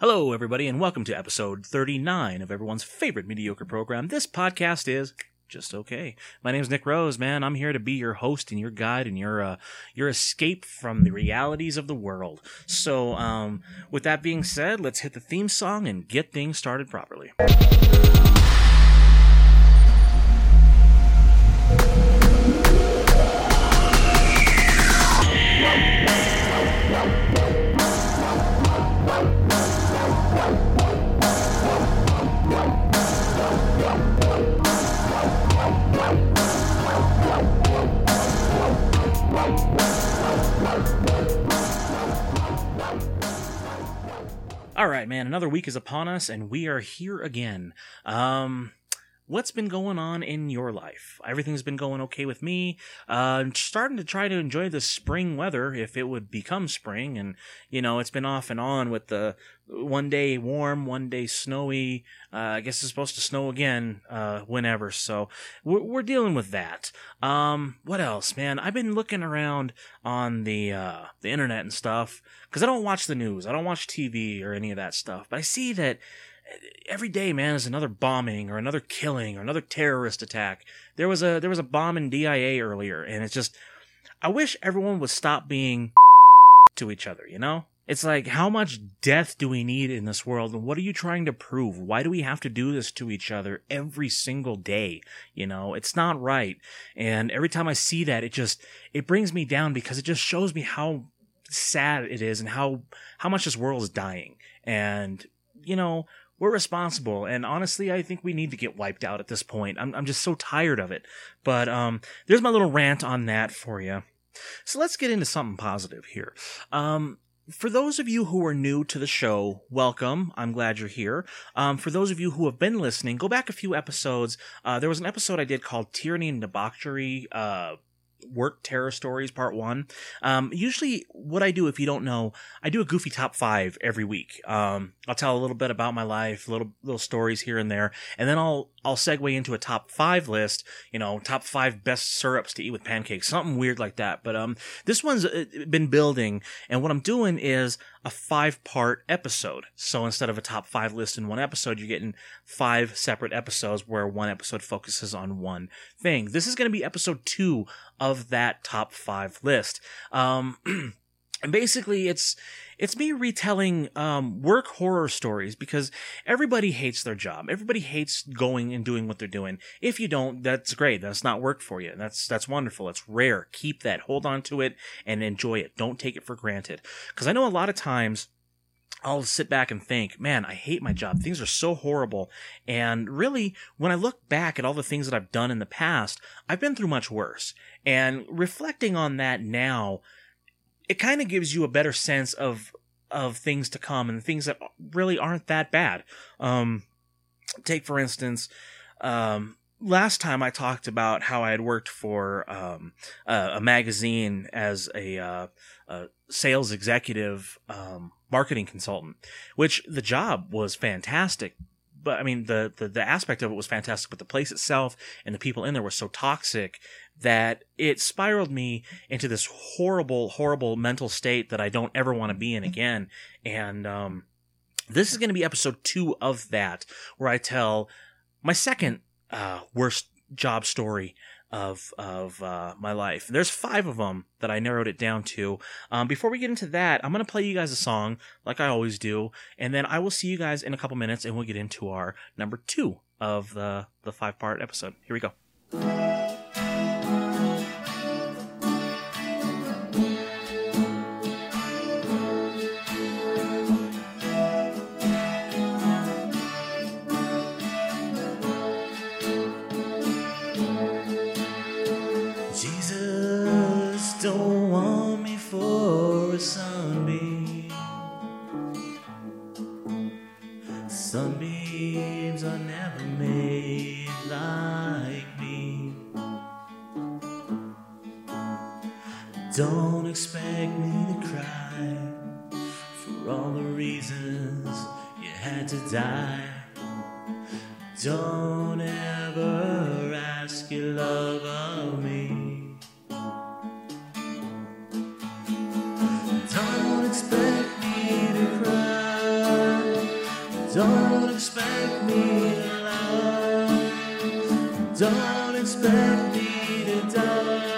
Hello, everybody, and welcome to episode 39 of everyone's favorite mediocre program. This podcast is just okay. My name is Nick Rose, man. I'm here to be your host and your guide and your uh, your escape from the realities of the world. So, um, with that being said, let's hit the theme song and get things started properly. Another week is upon us, and we are here again. Um, what's been going on in your life? Everything's been going okay with me. Uh, starting to try to enjoy the spring weather, if it would become spring, and you know, it's been off and on with the one day warm, one day snowy. Uh, I guess it's supposed to snow again, uh, whenever. So we're, we're dealing with that. Um, what else, man? I've been looking around on the, uh, the internet and stuff because I don't watch the news. I don't watch TV or any of that stuff, but I see that every day, man, is another bombing or another killing or another terrorist attack. There was a, there was a bomb in DIA earlier and it's just, I wish everyone would stop being to each other, you know? It's like, how much death do we need in this world? And what are you trying to prove? Why do we have to do this to each other every single day? You know, it's not right. And every time I see that, it just, it brings me down because it just shows me how sad it is and how, how much this world is dying. And, you know, we're responsible. And honestly, I think we need to get wiped out at this point. I'm, I'm just so tired of it. But, um, there's my little rant on that for you. So let's get into something positive here. Um, for those of you who are new to the show, welcome. I'm glad you're here. Um, for those of you who have been listening, go back a few episodes. Uh, there was an episode I did called Tyranny and Debauchery, uh, Work Terror Stories Part 1. Um, usually, what I do, if you don't know, I do a goofy top five every week. Um, I'll tell a little bit about my life, little, little stories here and there, and then I'll, I'll segue into a top five list, you know, top five best syrups to eat with pancakes, something weird like that. But, um, this one's been building, and what I'm doing is a five part episode. So instead of a top five list in one episode, you're getting five separate episodes where one episode focuses on one thing. This is going to be episode two of that top five list. Um, and basically it's, it's me retelling, um, work horror stories because everybody hates their job. Everybody hates going and doing what they're doing. If you don't, that's great. That's not work for you. That's, that's wonderful. It's rare. Keep that. Hold on to it and enjoy it. Don't take it for granted. Cause I know a lot of times, I'll sit back and think, man, I hate my job. Things are so horrible. And really, when I look back at all the things that I've done in the past, I've been through much worse. And reflecting on that now, it kind of gives you a better sense of of things to come and things that really aren't that bad. Um, take for instance, um, last time I talked about how I had worked for um, a, a, magazine as a, uh, a sales executive, um, marketing consultant, which the job was fantastic. But I mean, the, the, the aspect of it was fantastic, but the place itself and the people in there were so toxic that it spiraled me into this horrible, horrible mental state that I don't ever want to be in again. And, um, this is going to be episode two of that, where I tell my second, uh, worst job story of of uh, my life. There's five of them that I narrowed it down to. Um, before we get into that, I'm gonna play you guys a song like I always do, and then I will see you guys in a couple minutes, and we'll get into our number two of the the five part episode. Here we go. To die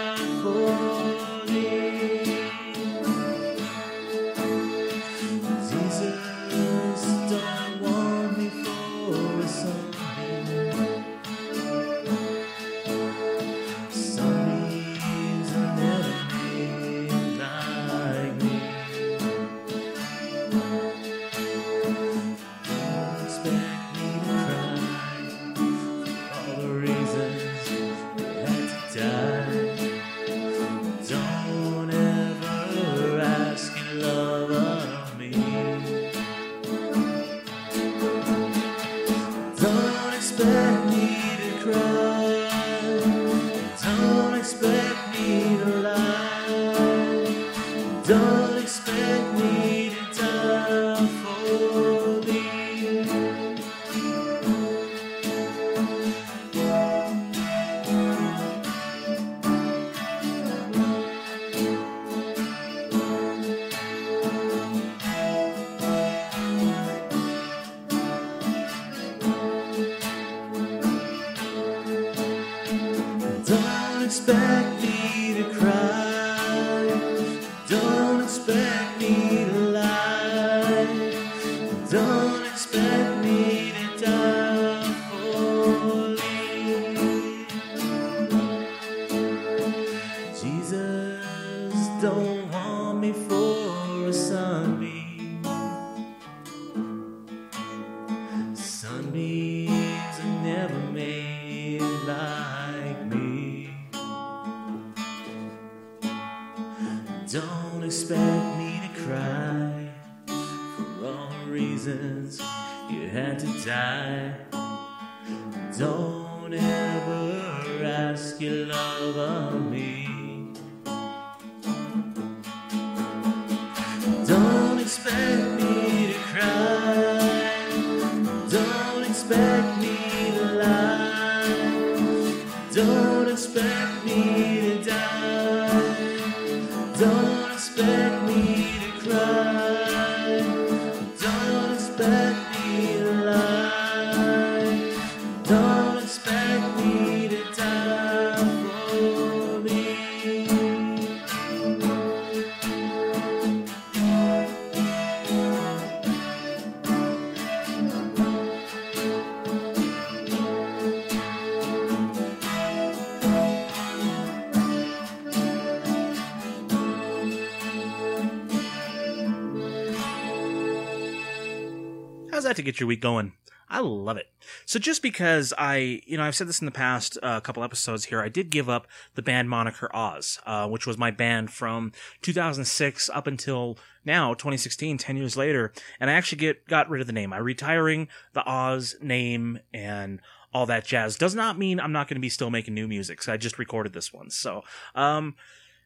to get your week going? I love it. So just because I, you know, I've said this in the past uh, couple episodes here, I did give up the band moniker Oz, uh, which was my band from 2006 up until now, 2016, 10 years later, and I actually get got rid of the name. I'm retiring the Oz name and all that jazz. Does not mean I'm not going to be still making new music. So I just recorded this one. So, um,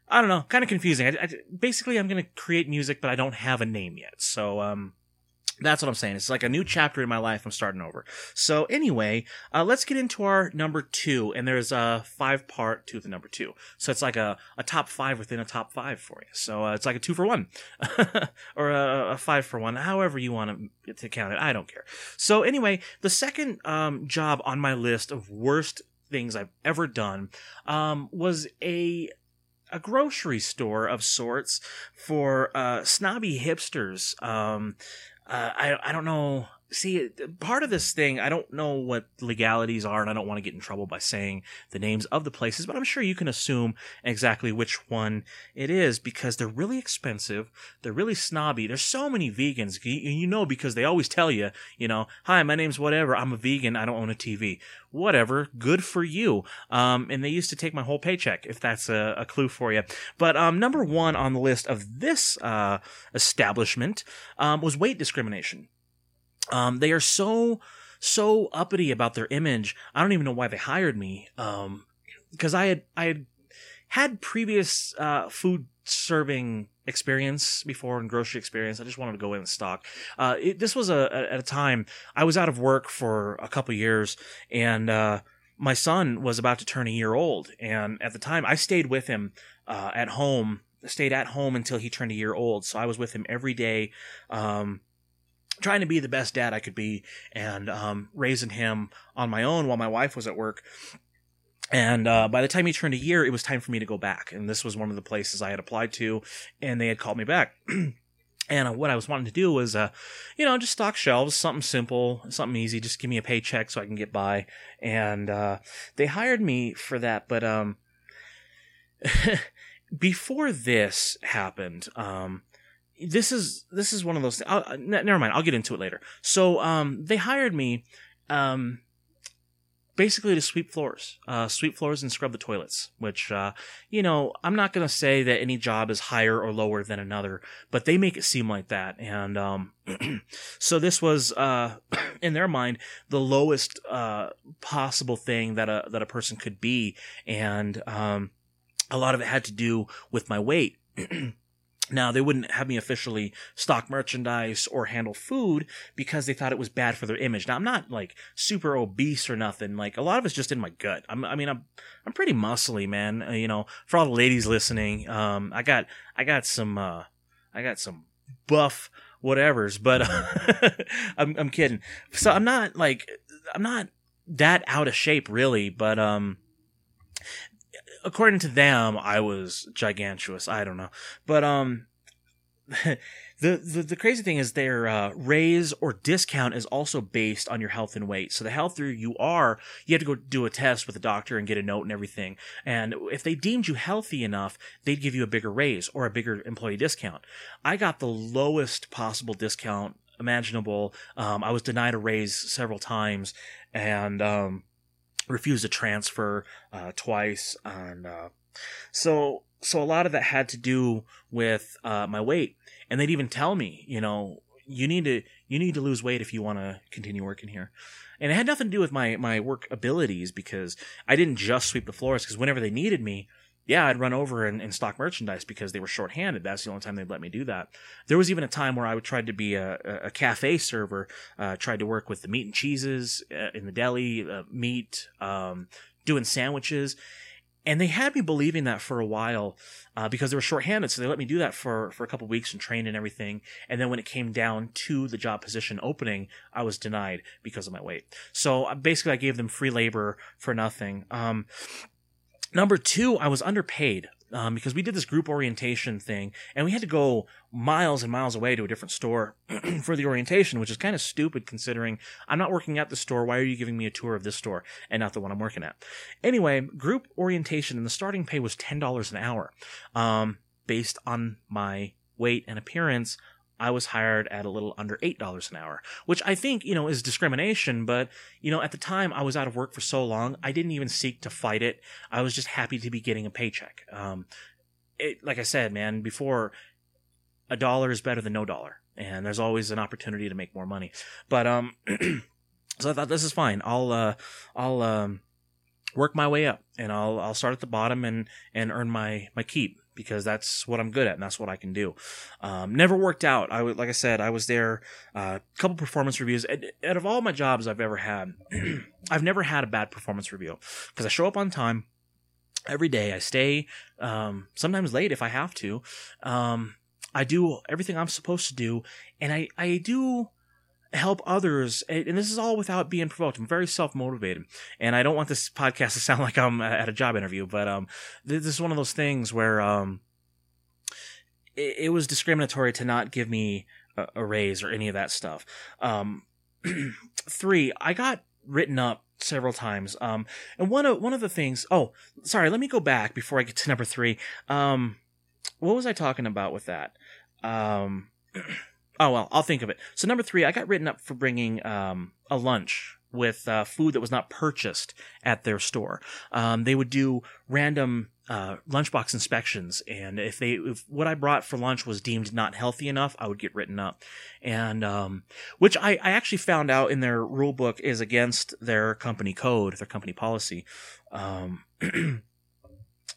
I don't know, kind of confusing. I, I, basically, I'm going to create music, but I don't have a name yet. So, um, that's what I'm saying. It's like a new chapter in my life. I'm starting over. So anyway, uh, let's get into our number two. And there's a five part to the number two. So it's like a, a top five within a top five for you. So uh, it's like a two for one or a, a five for one, however you want to, to count it. I don't care. So anyway, the second um, job on my list of worst things I've ever done um, was a a grocery store of sorts for uh, snobby hipsters. Um, uh, I I don't know. See, part of this thing, I don't know what legalities are, and I don't want to get in trouble by saying the names of the places, but I'm sure you can assume exactly which one it is because they're really expensive. They're really snobby. There's so many vegans, you, know, because they always tell you, you know, hi, my name's whatever. I'm a vegan. I don't own a TV. Whatever. Good for you. Um, and they used to take my whole paycheck, if that's a, a clue for you. But um, number one on the list of this uh, establishment um, was weight discrimination. Um, they are so so uppity about their image. I don't even know why they hired me. Um, because I had I had had previous uh, food serving experience before and grocery experience. I just wanted to go in and stock. Uh, it, this was a, a, at a time I was out of work for a couple years and, uh, my son was about to turn a year old. And at the time I stayed with him, uh, at home, stayed at home until he turned a year old. So I was with him every day, um, trying to be the best dad I could be and um, raising him on my own while my wife was at work. And uh, by the time he turned a year, it was time for me to go back. And this was one of the places I had applied to, and they had called me back. and uh, what I was wanting to do was, uh, you know, just stock shelves, something simple, something easy, just give me a paycheck so I can get by. And uh, they hired me for that. But um, before this happened, um, this is this is one of those. I'll, never mind. I'll get into it later. So um, they hired me, um, basically to sweep floors, uh, sweep floors and scrub the toilets. Which uh, you know, I'm not gonna say that any job is higher or lower than another, but they make it seem like that. And um, so this was, uh, in their mind, the lowest uh, possible thing that a that a person could be, and um, a lot of it had to do with my weight. Now, they wouldn't have me officially stock merchandise or handle food because they thought it was bad for their image. Now, I'm not like super obese or nothing. Like a lot of it's just in my gut. I'm, I mean, I'm, I'm pretty muscly, man. Uh, you know, for all the ladies listening, um, I got, I got some, uh, I got some buff whatevers, but I'm, I'm kidding. So I'm not like, I'm not that out of shape really, but, um, according to them, I was gigantuous. I don't know, but um, the, the the crazy thing is their uh, raise or discount is also based on your health and weight. So the healthier you are, you have to go do a test with a doctor and get a note and everything. And if they deemed you healthy enough, they'd give you a bigger raise or a bigger employee discount. I got the lowest possible discount imaginable. Um, I was denied a raise several times, and um, refused to transfer uh, twice, and uh, so so a lot of that had to do with uh, my weight, and they'd even tell me, you know, you need to you need to lose weight if you want to continue working here. And it had nothing to do with my my work abilities because I didn't just sweep the floors because whenever they needed me, yeah, I'd run over and, and, stock merchandise because they were shorthanded. That's the only time they'd let me do that. There was even a time where I would try to be a, a cafe server, uh, tried to work with the meat and cheeses uh, in the deli, uh, meat, um, doing sandwiches. And they had me believing that for a while uh, because they were shorthanded. So they let me do that for, for a couple weeks and train and everything. And then when it came down to the job position opening, I was denied because of my weight. So uh, basically, I gave them free labor for nothing. Um, Number two, I was underpaid um, because we did this group orientation thing and we had to go miles and miles away to a different store for the orientation, which is kind of stupid considering I'm not working at the store. Why are you giving me a tour of this store and not the one I'm working at? Anyway, group orientation and the starting pay was $10 an hour um, based on my weight and appearance. I was hired at a little under $8 an hour, which I think, you know, is discrimination. But, you know, at the time I was out of work for so long, I didn't even seek to fight it. I was just happy to be getting a paycheck. Um, it, like I said, man, before a dollar is better than no dollar. And there's always an opportunity to make more money. But, um, so I thought this is fine. I'll, uh, I'll, um, work my way up and I'll, I'll start at the bottom and, and earn my, my keep because that's what I'm good at and that's what I can do. Um, never worked out. I would, like I said, I was there, a uh, couple performance reviews. Out of all my jobs I've ever had, I've never had a bad performance review because I show up on time every day. I stay, um, sometimes late if I have to. Um, I do everything I'm supposed to do and I, I do, help others and this is all without being provoked. I'm very self-motivated and i don't want this podcast to sound like i'm at a job interview but um this is one of those things where um it, it was discriminatory to not give me a, a raise or any of that stuff. Um three i got written up several times um and one of one of the things oh sorry let me go back before i get to number three. Um what was i talking about with that? Um Oh well, I'll think of it. So number three, I got written up for bringing um, a lunch with uh, food that was not purchased at their store. Um, they would do random uh, lunchbox inspections, and if they if what I brought for lunch was deemed not healthy enough, I would get written up. And um, which I, I actually found out in their rule book is against their company code, their company policy. Um,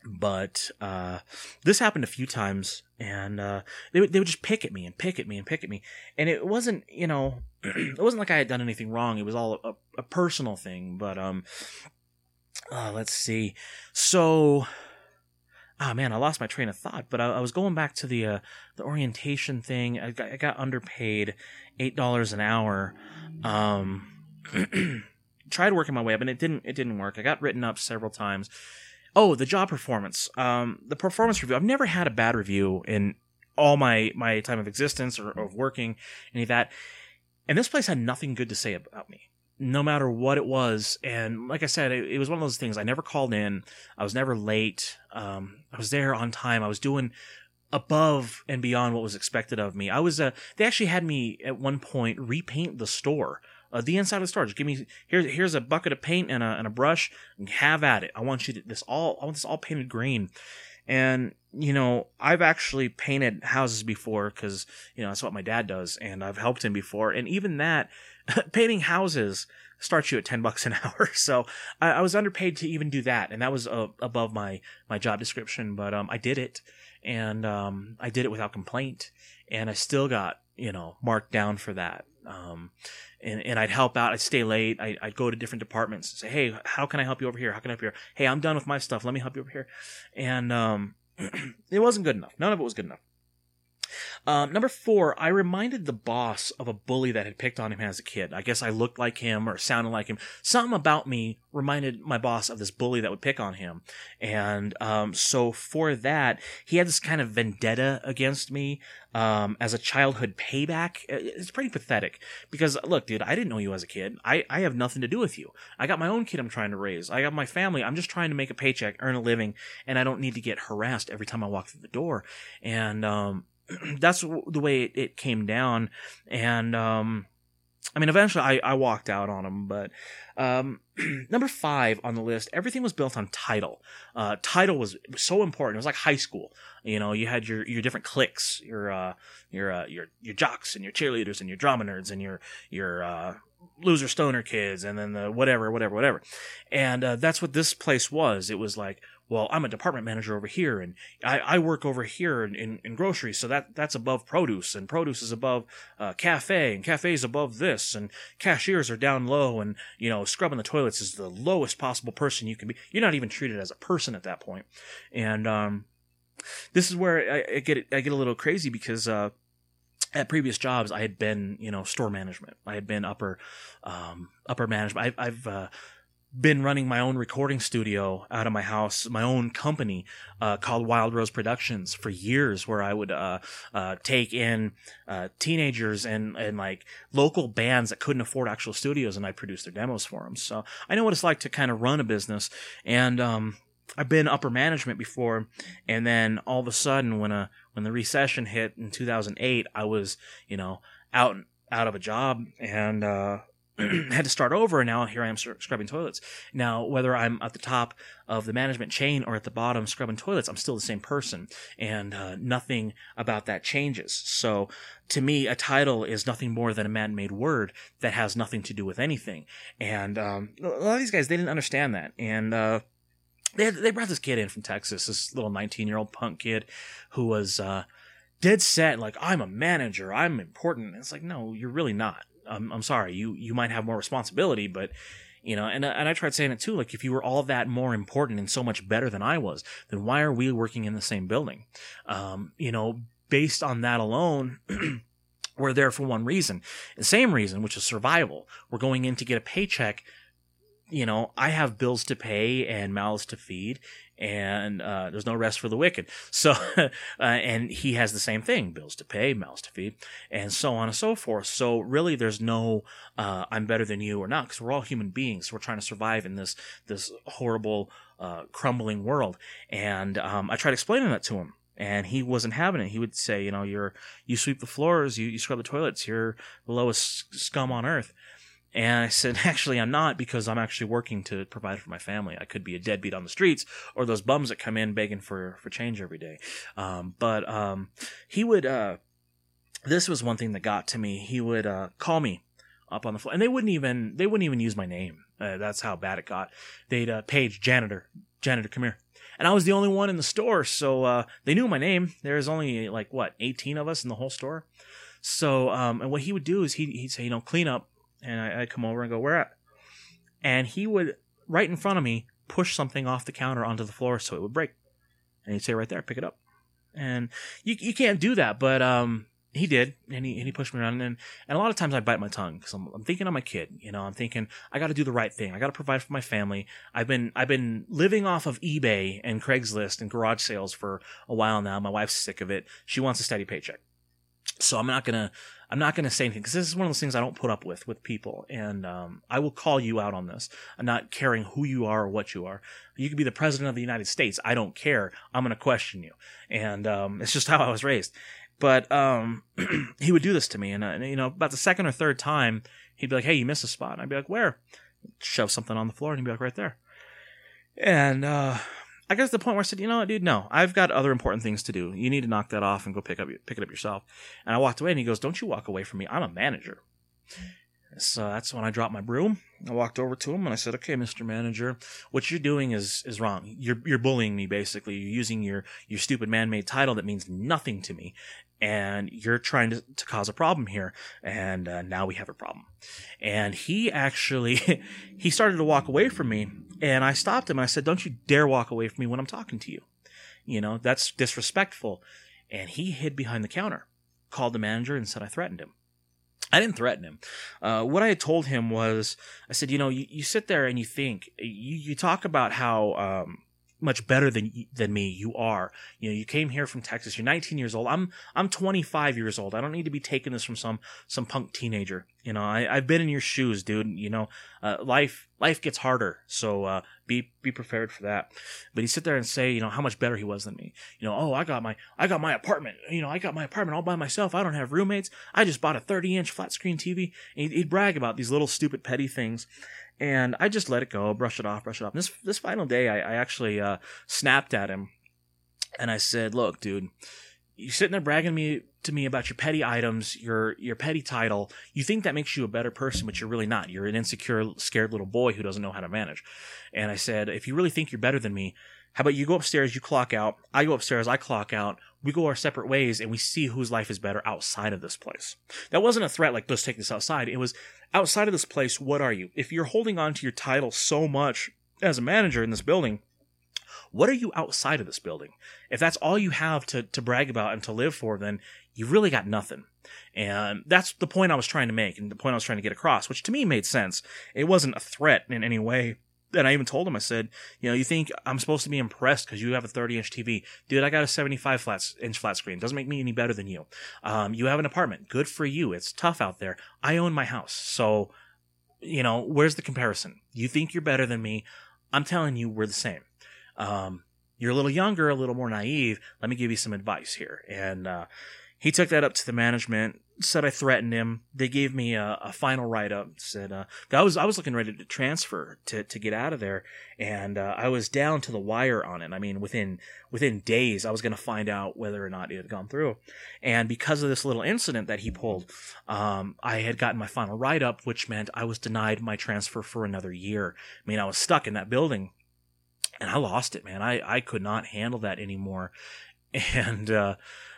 but uh, this happened a few times, and uh, they would they would just pick at me and pick at me and pick at me, and it wasn't you know it wasn't like I had done anything wrong. It was all a, a personal thing. But um, uh, let's see. So ah man, I lost my train of thought. But I, I was going back to the uh, the orientation thing. I got, I got underpaid, eight dollars an hour. Um, tried working my way up, and it didn't it didn't work. I got written up several times. Oh, the job performance. Um, the performance review. I've never had a bad review in all my my time of existence or of working, any of that. And this place had nothing good to say about me no matter what it was. And like I said, it, it, was one of those things. I never called in. I was never late. Um, I was there on time. I was doing above and beyond what was expected of me. I was, uh, they actually had me at one point repaint the store. Uh, the inside of the store. Just give me here's here's a bucket of paint and a and a brush and have at it. I want you to this all I want this all painted green. And you know, I've actually painted houses before because you know that's what my dad does, and I've helped him before. And even that, painting houses starts you at 10 bucks an hour. So I, I was underpaid to even do that. And that was uh, above my, my job description, but, um, I did it and, um, I did it without complaint and I still got, you know, marked down for that. Um, and, and I'd help out. I'd stay late. I, would go to different departments and say, Hey, how can I help you over here? How can I help you here? Hey, I'm done with my stuff. Let me help you over here. And, um, it wasn't good enough. None of it was good enough. Um, number four, I reminded the boss of a bully that had picked on him as a kid. I guess I looked like him or sounded like him. Something about me reminded my boss of this bully that would pick on him. And um, so for that, he had this kind of vendetta against me um, as a childhood payback. It's pretty pathetic because, look, dude, I didn't know you as a kid. I, I have nothing to do with you. I got my own kid I'm trying to raise. I got my family. I'm just trying to make a paycheck, earn a living, and I don't need to get harassed every time I walk through the door. And, um, that's the way it, it came down. And, um, I mean, eventually I, I walked out on him, but, um, number five on the list, everything was built on title. Uh, title was, was so important. It was like high school. You know, you had your, your different cliques, your, uh, your, uh, your, your jocks and your cheerleaders and your drama nerds and your, your, uh, loser stoner kids and then the whatever, whatever, whatever. And, uh, that's what this place was. It was like, well, I'm a department manager over here, and I, I work over here in, in, in, groceries, so that that's above produce, and produce is above uh, cafe, and cafe is above this, and cashiers are down low, and you know scrubbing the toilets is the lowest possible person you can be. You're not even treated as a person at that point, and um, this is where I, I, get I get a little crazy because. Uh, at previous jobs, I had been, you know, store management. I had been upper, um, upper management. I, I've, uh, been running my own recording studio out of my house, my own company uh, called Wild Rose Productions for years, where I would uh, uh, take in uh, teenagers and and like local bands that couldn't afford actual studios, and I produce their demos for them. So I know what it's like to kind of run a business, and um, I've been upper management before, and then all of a sudden, when a when the recession hit in 2008, I was you know out out of a job and uh, had to start over and now here I am scrubbing toilets. Now, whether I'm at the top of the management chain or at the bottom scrubbing toilets, I'm still the same person and uh, nothing about that changes. So to me, a title is nothing more than a man-made word that has nothing to do with anything. And um, a lot of these guys, they didn't understand that. And, uh, they, they brought this kid in from Texas, this little 19 year old punk kid who was, uh, dead set, like, I'm a manager, I'm important. And it's like, no, you're really not I'm, I'm sorry, you, you might have more responsibility, but you know, and, and I tried saying it too, like if you were all that more important and so much better than I was, then why are we working in the same building? Um, you know, based on that alone, we're there for one reason. The same reason, which is survival. We're going in to get a paycheck. You know, I have bills to pay and mouths to feed and uh, there's no rest for the wicked. So, uh, and he has the same thing: bills to pay, mouths to feed, and so on and so forth. So, really, there's no uh, "I'm better than you" or not, because we're all human beings. We're trying to survive in this this horrible, uh, crumbling world. And um, I tried explaining that to him. And he wasn't having it. He would say, you know, you're, you sweep the floors, you, you scrub the toilets, you're the lowest scum on earth. And I said, actually, I'm not because I'm actually working to provide for my family. I could be a deadbeat on the streets or those bums that come in begging for, for change every day. Um, but, um, he would, uh, this was one thing that got to me. He would, uh, call me up on the floor and they wouldn't even, they wouldn't even use my name. Uh, that's how bad it got. They'd, uh, page janitor, janitor, come here. And I was the only one in the store. So, uh, they knew my name. There's only like, what, 18 of us in the whole store. So, um, and what he would do is he'd, he'd say, you know, clean up and I, would come over and go, "Where at?" And he would right in front of me push something off the counter onto the floor so it would break. And he'd say, right there, pick it up. And you, you can't do that, but, um, he did, and he, and he pushed me around, and, and a lot of times I bite my tongue because I'm, I'm thinking of my kid. You know, I'm thinking I got to do the right thing. I got to provide for my family. I've been I've been living off of eBay and Craigslist and garage sales for a while now. My wife's sick of it. She wants a steady paycheck, so I'm not gonna I'm not gonna say anything because this is one of those things I don't put up with with people, and um, I will call you out on this. I'm not caring who you are or what you are. You could be the president of the United States. I don't care. I'm gonna question you, and um, it's just how I was raised. But um, he would do this to me, and, uh, you know, about the second or third time, he'd be like, "Hey, you missed a spot." And I'd be like, "Where?" Shove something on the floor, and he'd be like, "Right there." And uh, I got to the point where I said, "You know what, dude? No, I've got other important things to do. You need to knock that off and go pick up pick it up yourself." And I walked away, and he goes, "Don't you walk away from me? I'm a manager." So that's when I dropped my broom. I walked over to him and I said, "Okay, Mr. Manager, what you're doing is is wrong. You're you're bullying me basically. You're using your your stupid man-made title that means nothing to me, and you're trying to, to cause a problem here. And uh, now we have a problem." And he actually he started to walk away from me, and I stopped him. I said, "Don't you dare walk away from me when I'm talking to you. You know that's disrespectful." And he hid behind the counter, called the manager, and said I threatened him. I didn't threaten him. Uh, what I had told him was, I said, you know, you, you sit there and you think, you, you talk about how um, much better than than me you are. You know, you came here from Texas. You're 19 years old. I'm I'm 25 years old. I don't need to be taking this from some some punk teenager. You know, I I've been in your shoes, dude. You know, uh, life life gets harder, so uh, be be prepared for that. But he sit there and say, you know, how much better he was than me. You know, oh, I got my I got my apartment. You know, I got my apartment all by myself. I don't have roommates. I just bought a 30 inch flat screen TV. And he'd, he'd brag about these little stupid petty things and I just let it go, brush it off, brush it off. And this this final day, I, I actually uh, snapped at him, and I said, "Look, dude, you sitting there bragging me to me about your petty items, your your petty title. You think that makes you a better person, but you're really not. You're an insecure, scared little boy who doesn't know how to manage." And I said, "If you really think you're better than me, how about you go upstairs, you clock out, I go upstairs, I clock out, we go our separate ways, and we see whose life is better outside of this place. That wasn't a threat like, let's take this outside. It was outside of this place, what are you? If you're holding on to your title so much as a manager in this building, what are you outside of this building? If that's all you have to, to brag about and to live for, then you really got nothing. And that's the point I was trying to make and the point I was trying to get across, which to me made sense. It wasn't a threat in any way and I even told him, I said, you know, you think I'm supposed to be impressed because you have a 30 inch TV. Dude, I got a 75 flat, inch flat screen. Doesn't make me any better than you. Um, you have an apartment. Good for you. It's tough out there. I own my house. So, you know, where's the comparison? You think you're better than me. I'm telling you, we're the same. Um, you're a little younger, a little more naive. Let me give you some advice here. And, uh, he took that up to the management said I threatened him. They gave me a, a final write up. Said uh, I was I was looking ready to transfer to, to get out of there, and uh, I was down to the wire on it. I mean, within within days, I was going to find out whether or not it had gone through. And because of this little incident that he pulled, um, I had gotten my final write up, which meant I was denied my transfer for another year. I mean, I was stuck in that building, and I lost it, man. I I could not handle that anymore, and. Uh,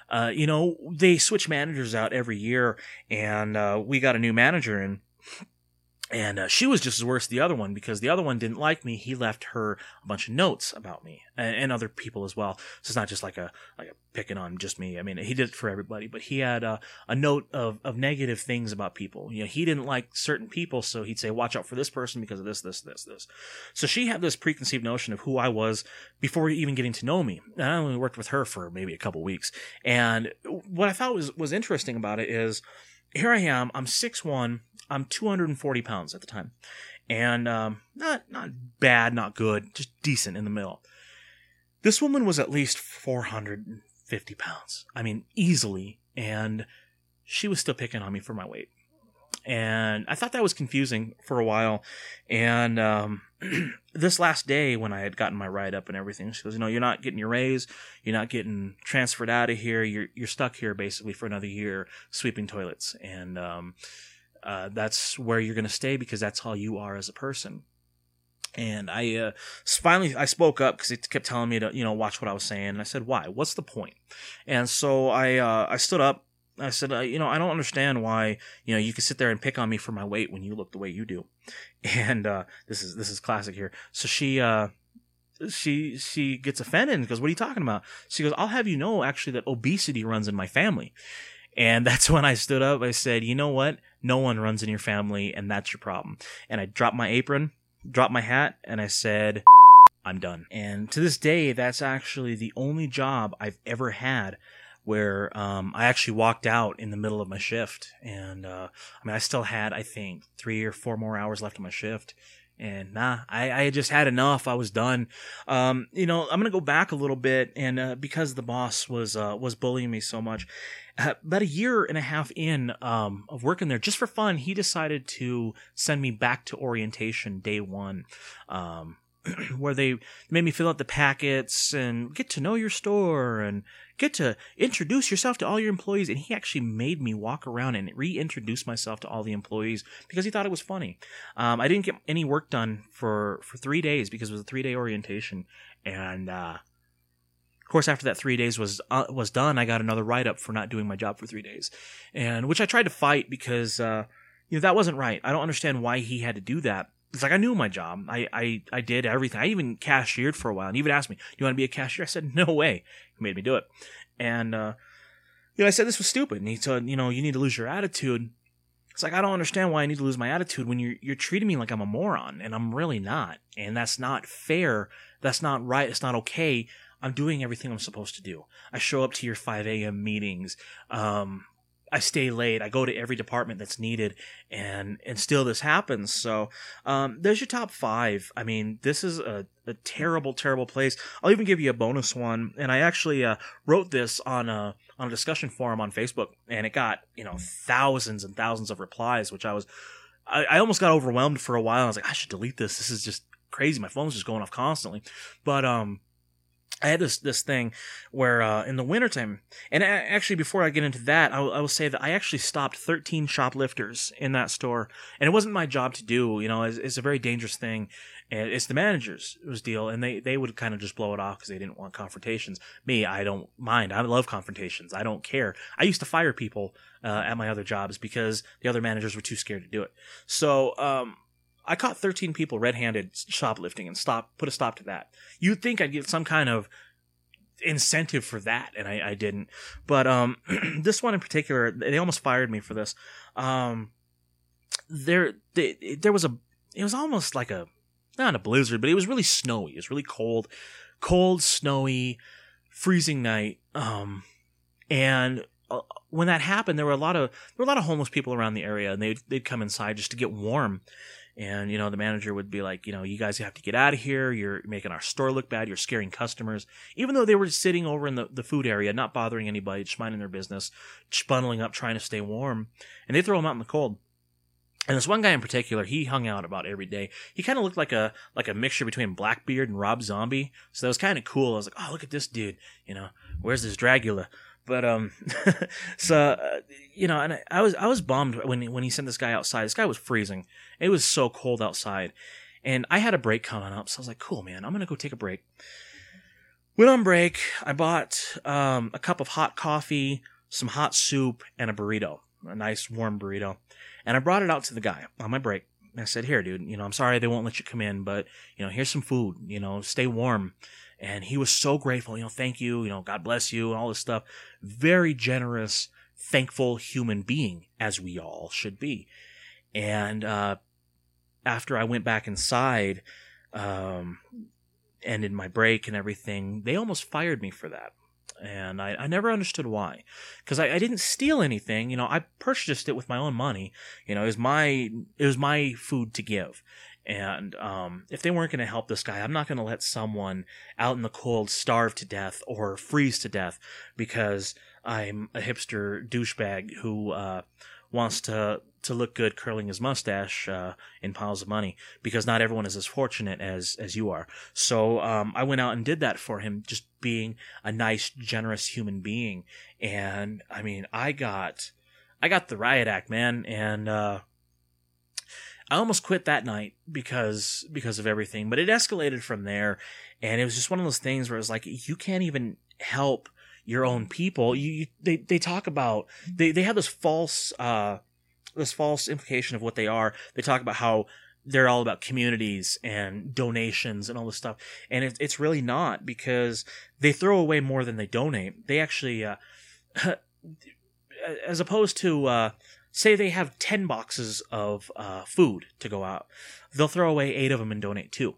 uh, you know, they switch managers out every year, and uh, we got a new manager in. And uh, she was just as worse as the other one because the other one didn't like me. He left her a bunch of notes about me and, and other people as well. So it's not just like a like a picking on just me. I mean, he did it for everybody, but he had a, a note of, of negative things about people. You know, he didn't like certain people, so he'd say, "Watch out for this person because of this, this, this, this." So she had this preconceived notion of who I was before even getting to know me. And I only worked with her for maybe a couple weeks, and what I thought was was interesting about it is here I am. I'm six one. I'm 240 pounds at the time, and um, not not bad, not good, just decent in the middle. This woman was at least 450 pounds. I mean, easily, and she was still picking on me for my weight. And I thought that was confusing for a while. And um, this last day, when I had gotten my ride up and everything, she goes, "You know, you're not getting your raise. You're not getting transferred out of here. You're you're stuck here basically for another year, sweeping toilets." And um, uh, that's where you're going to stay because that's all you are as a person. And I uh, finally I spoke up because it kept telling me to you know watch what I was saying. And I said, "Why? What's the point?" And so I uh, I stood up. I said, uh, "You know, I don't understand why you know you can sit there and pick on me for my weight when you look the way you do." And uh, this is this is classic here. So she she she gets offended and goes, "What are you talking about?" She goes, "I'll have you know actually that obesity runs in my family." And that's when I stood up. I said, "You know what? No one runs in your family, and that's your problem." And I dropped my apron, dropped my hat, and I said, "I'm done." And to this day, that's actually the only job I've ever had where um, I actually walked out in the middle of my shift, and uh, I mean, I still had I think three or four more hours left of my shift, and nah, I, I just had enough. I was done. Um, you know, I'm gonna go back a little bit, and uh, because the boss was uh, was bullying me so much, uh, about a year and a half in um, of working there, just for fun, he decided to send me back to orientation day one. Um, where they made me fill out the packets and get to know your store and get to introduce yourself to all your employees. And he actually made me walk around and reintroduce myself to all the employees because he thought it was funny. Um, I didn't get any work done for, for three days because it was a three day orientation. And, uh, of course, after that three days was uh, was done, I got another write up for not doing my job for three days, and which I tried to fight because uh, you know that wasn't right. I don't understand why he had to do that it's like I knew my job. I, I, I did everything. I even cashiered for a while and he even asked me, Do you want to be a cashier? I said, No way. He made me do it. And uh, you know, I said this was stupid. And he said, you know, you need to lose your attitude. It's like I don't understand why I need to lose my attitude when you're you're treating me like I'm a moron, and I'm really not. And that's not fair. That's not right. It's not okay. I'm doing everything I'm supposed to do. I show up to your 5 a.m. meetings. Um, I stay late. I go to every department that's needed, and and still this happens. So um, there's your top five. I mean, this is a, a terrible, terrible place. I'll even give you a bonus one. And I actually uh, wrote this on a on a discussion forum on Facebook, and it got you know thousands and thousands of replies, which I was I, I almost got overwhelmed for a while. I was like, I should delete this. This is just crazy. My phone's just going off constantly. But um, I had this this thing where uh, in the wintertime, and actually before I get into that, I, I will say that I actually stopped 13 shoplifters in that store, and it wasn't my job to do. You know, it's, it's a very dangerous thing, and it's the manager's deal, and they they would kind of just blow it off because they didn't want confrontations. Me, I don't mind. I love confrontations. I don't care. I used to fire people uh, at my other jobs because the other managers were too scared to do it. So um, I caught 13 people red-handed shoplifting and stop put a stop to that. You'd think I'd get some kind of incentive for that, and I, I didn't. But um, this one in particular, they almost fired me for this. Um, there, they, there was a, it was almost like a, not a blizzard, but it was really snowy. It was really cold, cold, snowy, freezing night. Um, and uh, when that happened, there were a lot of there were a lot of homeless people around the area, and they'd they'd come inside just to get warm and you know the manager would be like you know you guys have to get out of here you're making our store look bad you're scaring customers even though they were sitting over in the, the food area not bothering anybody just minding their business just bundling up trying to stay warm and they throw them out in the cold and this one guy in particular, he hung out about every day. He kind of looked like a like a mixture between Blackbeard and Rob Zombie. So that was kind of cool. I was like, oh, look at this dude. You know, where's this Dracula? But um, so uh, you know, and I, I, was I was bummed when when he sent this guy outside. This guy was freezing. It was so cold outside, and I had a break coming up, so I was like, "Cool, man, I'm gonna go take a break." Went on break. I bought um, a cup of hot coffee, some hot soup, and a burrito, a nice warm burrito, and I brought it out to the guy on my break. And I said, "Here, dude. You know, I'm sorry they won't let you come in, but you know, here's some food. You know, stay warm." And he was so grateful. You know, thank you. You know, God bless you, and all this stuff. Very generous, thankful human being, as we all should be. And uh, after I went back inside, um, ended my break and everything, they almost fired me for that. And I, I never understood why. Because I, I didn't steal anything. You know, I purchased it with my own money. You know, it was my, it was my food to give. And um, if they weren't going to help this guy, I'm not going to let someone out in the cold starve to death or freeze to death because I'm a hipster douchebag who uh, wants to to look good curling his mustache uh, in piles of money because not everyone is as fortunate as as you are. So um, I went out and did that for him, just being a nice, generous human being. And I mean, I got I got the riot act, man, and uh, I almost quit that night because because of everything, but it escalated from there, and it was just one of those things where it was like you can't even help your own people. You, you they they talk about they they have this false uh this false implication of what they are. They talk about how they're all about communities and donations and all this stuff, and it, it's really not because they throw away more than they donate. They actually, uh, as opposed to uh, say they have ten boxes of uh, food to go out, they'll throw away eight of them and donate two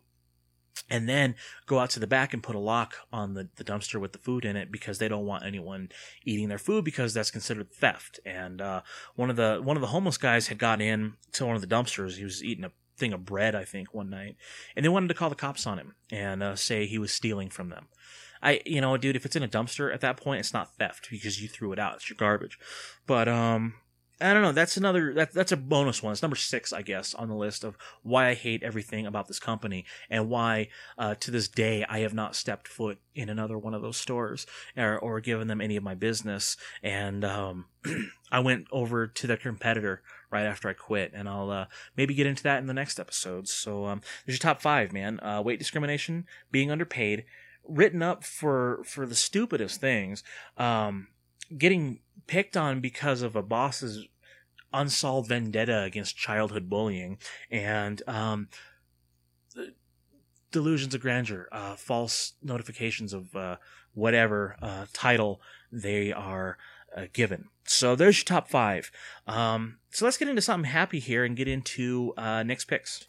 and then go out to the back and put a lock on the, the dumpster with the food in it because they don't want anyone eating their food because that's considered theft. And uh, one of the one of the homeless guys had got in to one of the dumpsters. He was eating a thing of bread, I think, one night, and they wanted to call the cops on him and uh, say he was stealing from them. I, you know, dude, if it's in a dumpster at that point, it's not theft because you threw it out. It's your garbage. But um, I don't know. That's another. That, that's a bonus one. It's number six, I guess, on the list of why I hate everything about this company and why, uh, to this day, I have not stepped foot in another one of those stores or, or given them any of my business. And um, I went over to their competitor right after I quit, and I'll uh, maybe get into that in the next episode. So um, there's your top five, man. Uh, weight discrimination, being underpaid, written up for for the stupidest things. Um, getting picked on because of a boss's unsolved vendetta against childhood bullying and um, delusions of grandeur, uh, false notifications of uh, whatever uh, title they are uh, given. So there's your top five. Um, so let's get into something happy here and get into uh, Nick's Picks.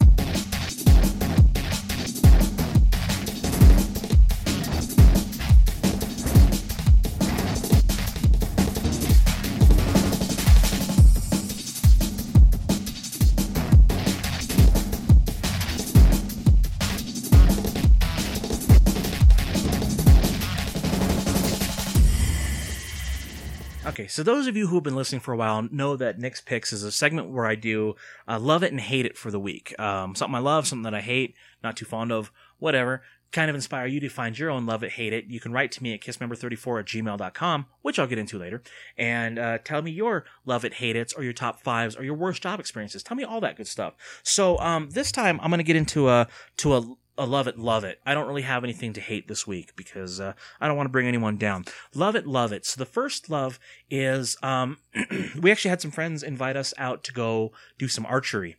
So those of you who have been listening for a while know that Nick's Picks is a segment where I do uh, love it and hate it for the week. Um, something I love, something that I hate, not too fond of, whatever. Kind of inspire you to find your own love it, hate it. You can write to me at kissmembr34 at gmail.com, which I'll get into later, and uh, tell me your love it, hate it, or your top fives, or your worst job experiences. Tell me all that good stuff. So um, this time I'm going to get into a to a a love it, love it. I don't really have anything to hate this week because uh, I don't want to bring anyone down. Love it, love it. So the first love is um, we actually had some friends invite us out to go do some archery,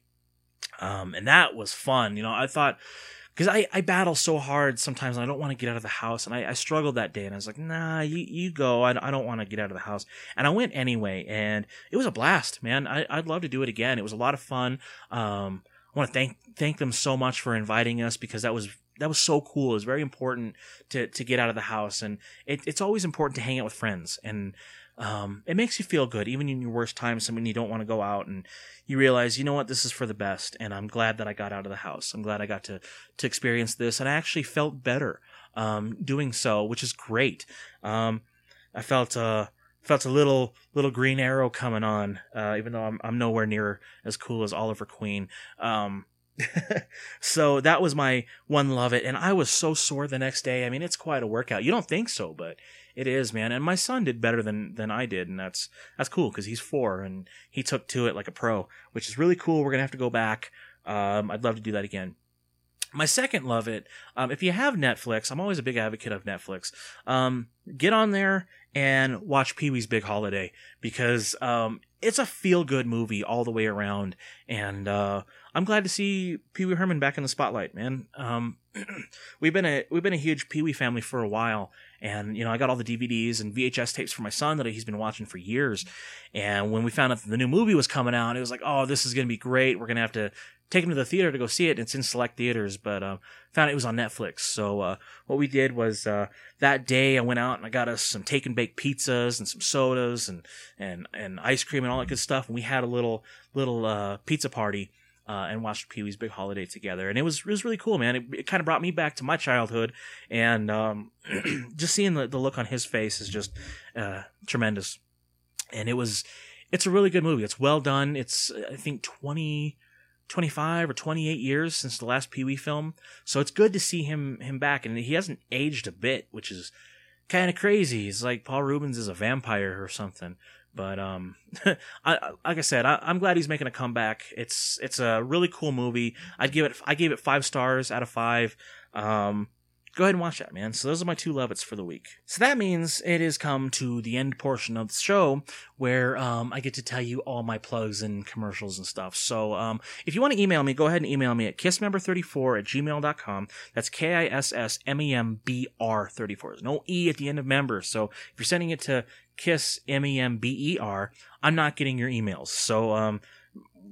um, and that was fun. You know, I thought because I, I battle so hard sometimes I don't want to get out of the house and I, I struggled that day and I was like nah you, you go I, I don't want to get out of the house and I went anyway and it was a blast man I, I'd love to do it again it was a lot of fun um, I want to thank thank them so much for inviting us because that was that was so cool. It was very important to to get out of the house, and it, it's always important to hang out with friends, and um, it makes you feel good, even in your worst times. When you don't want to go out, and you realize, you know what, this is for the best, and I'm glad that I got out of the house. I'm glad I got to to experience this, and I actually felt better um, doing so, which is great. Um, I felt uh, felt a little little green arrow coming on, uh, even though I'm I'm nowhere near as cool as Oliver Queen. Um, so that was my one love it, and I was so sore the next day. I mean, it's quite a workout. You don't think so, but it is, man. And my son did better than than I did, and that's that's cool because he's four and he took to it like a pro, which is really cool. We're gonna have to go back. Um, I'd love to do that again. My second love it. Um, if you have Netflix, I'm always a big advocate of Netflix. Um, get on there and watch Pee Wee's Big Holiday because um, it's a feel good movie all the way around, and uh, I'm glad to see Pee Wee Herman back in the spotlight, man. Um, we've been a we've been a huge Pee Wee family for a while, and you know I got all the DVDs and VHS tapes for my son that he's been watching for years. And when we found out the new movie was coming out, it was like, oh, this is gonna be great. We're gonna have to take him to the theater to go see it. It's in select theaters, but uh, found it was on Netflix. So uh, what we did was uh, that day I went out and I got us some take and bake pizzas and some sodas and and and ice cream and all that good stuff. And we had a little little uh, pizza party. Uh, and watched Pee Wee's Big Holiday together, and it was it was really cool, man. It, it kind of brought me back to my childhood, and um, just seeing the, the look on his face is just uh, tremendous. And it was, it's a really good movie. It's well done. It's I think twenty 25 or 28 years since the last Pee Wee film. So it's good to see him him back and he hasn't aged a bit, which is kind of crazy. It's like Paul Reubens is a vampire or something. But um, I, like I said, I, am glad he's making a comeback. It's it's a really cool movie. I'd give it I gave it five stars out of five. Um, go ahead and watch that, man. So those are my two love it's for the week. So that means it has come to the end portion of the show where um, I get to tell you all my plugs and commercials and stuff. So um, if you want to email me, go ahead and email me at kissmembr34 at gmail.com. That's K-I-S-S-M-E-M-B-R 34. There's no E at the end of member. So if you're sending it to kiss M-E-M-B-E-R, I'm not getting your emails. So um,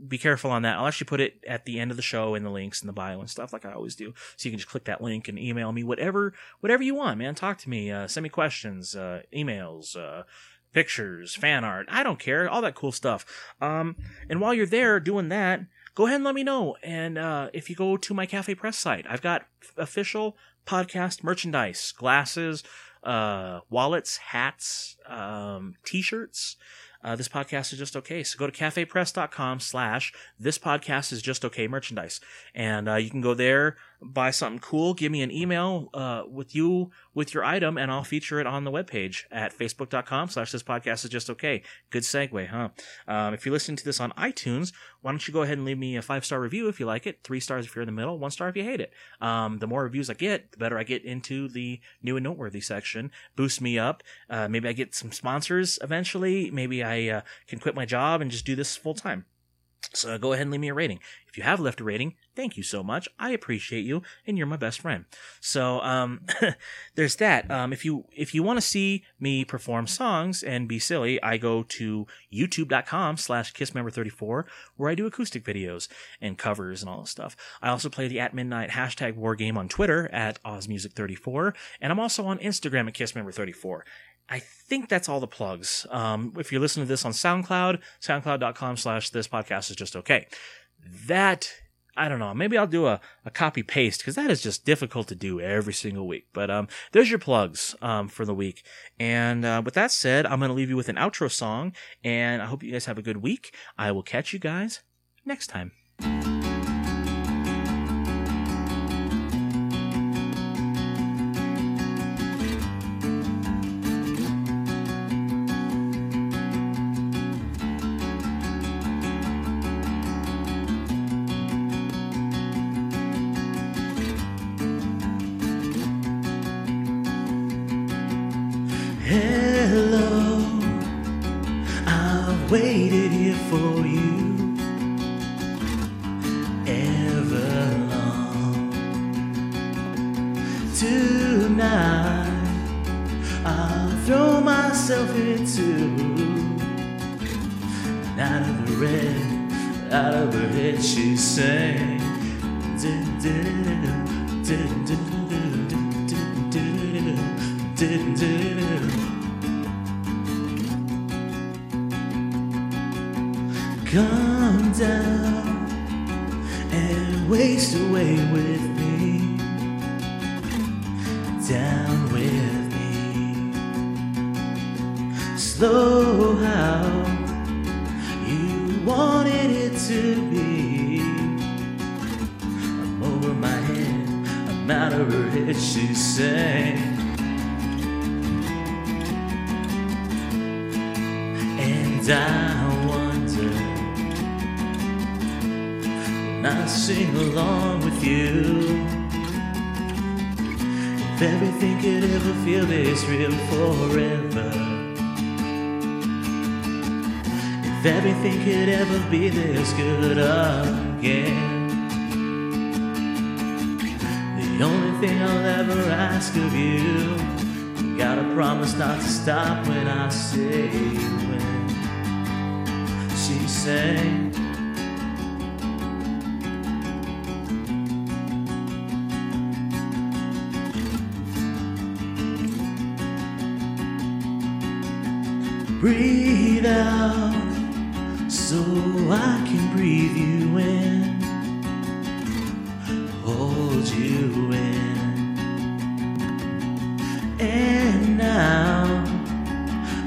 be careful on that. I'll actually put it at the end of the show in the links in the bio and stuff like I always do. So you can just click that link and email me whatever whatever you want, man. Talk to me, uh, send me questions, uh, emails, uh, pictures, fan art. I don't care, all that cool stuff. Um, and while you're there doing that, go ahead and let me know. And uh, if you go to my Cafe Press site, I've got official podcast merchandise, glasses, uh, wallets, hats, um, t-shirts uh, this podcast is just okay. So go to cafepress.com slash this podcast is just okay merchandise. And uh, you can go there, buy something cool, give me an email uh, with you with your item, and I'll feature it on the webpage at facebook.com slash this podcast is just okay. Good segue, huh? Um, if you're listening to this on iTunes, why don't you go ahead and leave me a five star review if you like it, three stars if you're in the middle, one star if you hate it. Um, the more reviews I get, the better I get into the new and noteworthy section. Boost me up. Uh, maybe I get some sponsors eventually. Maybe I uh, can quit my job and just do this full time. So go ahead and leave me a rating. If you have left a rating, thank you so much. I appreciate you, and you're my best friend. So um, there's that. Um, if you if you want to see me perform songs and be silly, I go to youtube.com/slash kissmembr34 where I do acoustic videos and covers and all this stuff. I also play the at midnight hashtag war game on Twitter at ozmusic34, and I'm also on Instagram at kissmembr34. I think that's all the plugs. Um, if you're listening to this on SoundCloud, soundcloud.com slash this podcast is just okay. That, I don't know, maybe I'll do a, a copy paste because that is just difficult to do every single week. But um, there's your plugs um, for the week. And uh, with that said, I'm going to leave you with an outro song. And I hope you guys have a good week. I will catch you guys next time. Hello, I've waited here for you ever long. Tonight, I'll throw myself into out of the red, out of her head, she sang. Come sang. And I wonder when I sing along with you. If everything could ever feel this real forever. If everything could ever be this good again. The only thing I'll ever ask of you, you gotta promise not to stop when I say when. She sang. Breathe out so I can breathe you in, you in. And now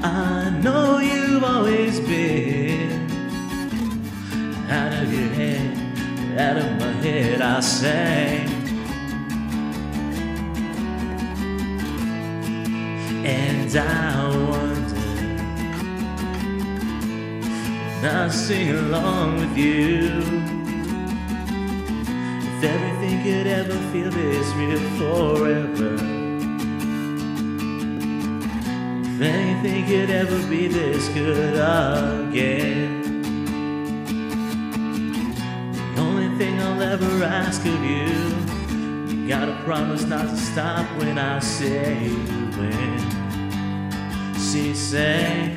I know you've always been out of your head, out of my head. I sang. And I wonder when I sing along with you could ever feel this real forever. If anything could ever be this good again. The only thing I'll ever ask of you, you gotta promise not to stop when I say when. She say.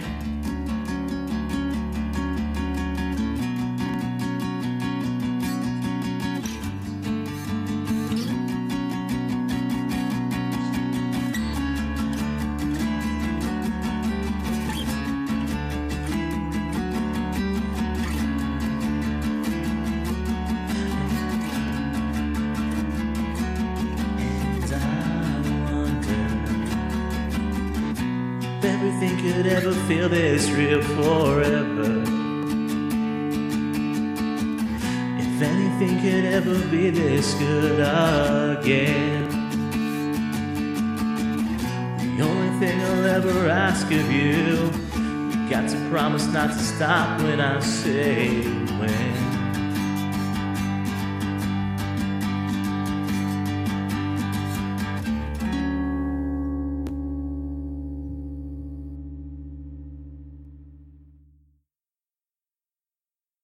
Feel this real forever. If anything could ever be this good again. The only thing I'll ever ask of you, you got to promise not to stop when I say when.